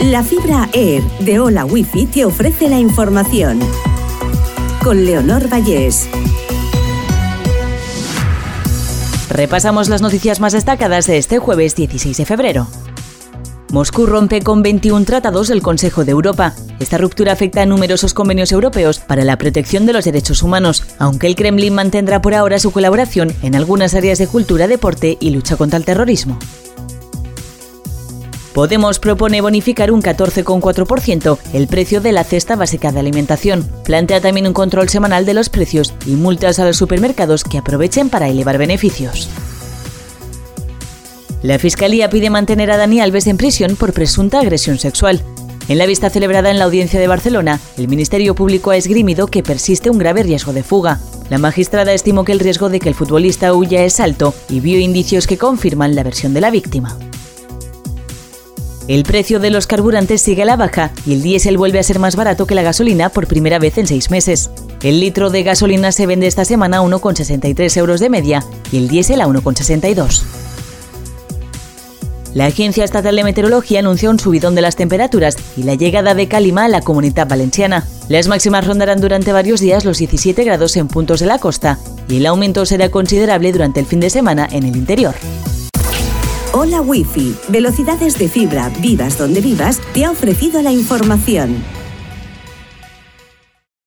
La fibra Air de Hola Wifi te ofrece la información. Con Leonor Vallés. Repasamos las noticias más destacadas de este jueves 16 de febrero. Moscú rompe con 21 tratados del Consejo de Europa. Esta ruptura afecta a numerosos convenios europeos para la protección de los derechos humanos, aunque el Kremlin mantendrá por ahora su colaboración en algunas áreas de cultura, deporte y lucha contra el terrorismo. Podemos propone bonificar un 14,4% el precio de la cesta básica de alimentación. Plantea también un control semanal de los precios y multas a los supermercados que aprovechen para elevar beneficios. La Fiscalía pide mantener a Dani Alves en prisión por presunta agresión sexual. En la vista celebrada en la Audiencia de Barcelona, el Ministerio Público ha esgrimido que persiste un grave riesgo de fuga. La magistrada estimó que el riesgo de que el futbolista huya es alto y vio indicios que confirman la versión de la víctima. El precio de los carburantes sigue a la baja y el diésel vuelve a ser más barato que la gasolina por primera vez en seis meses. El litro de gasolina se vende esta semana a 1,63 euros de media y el diésel a 1,62. La Agencia Estatal de Meteorología anunció un subidón de las temperaturas y la llegada de calima a la comunidad valenciana. Las máximas rondarán durante varios días los 17 grados en puntos de la costa y el aumento será considerable durante el fin de semana en el interior. Hola Wi-Fi, velocidades de fibra, vivas donde vivas, te ha ofrecido la información.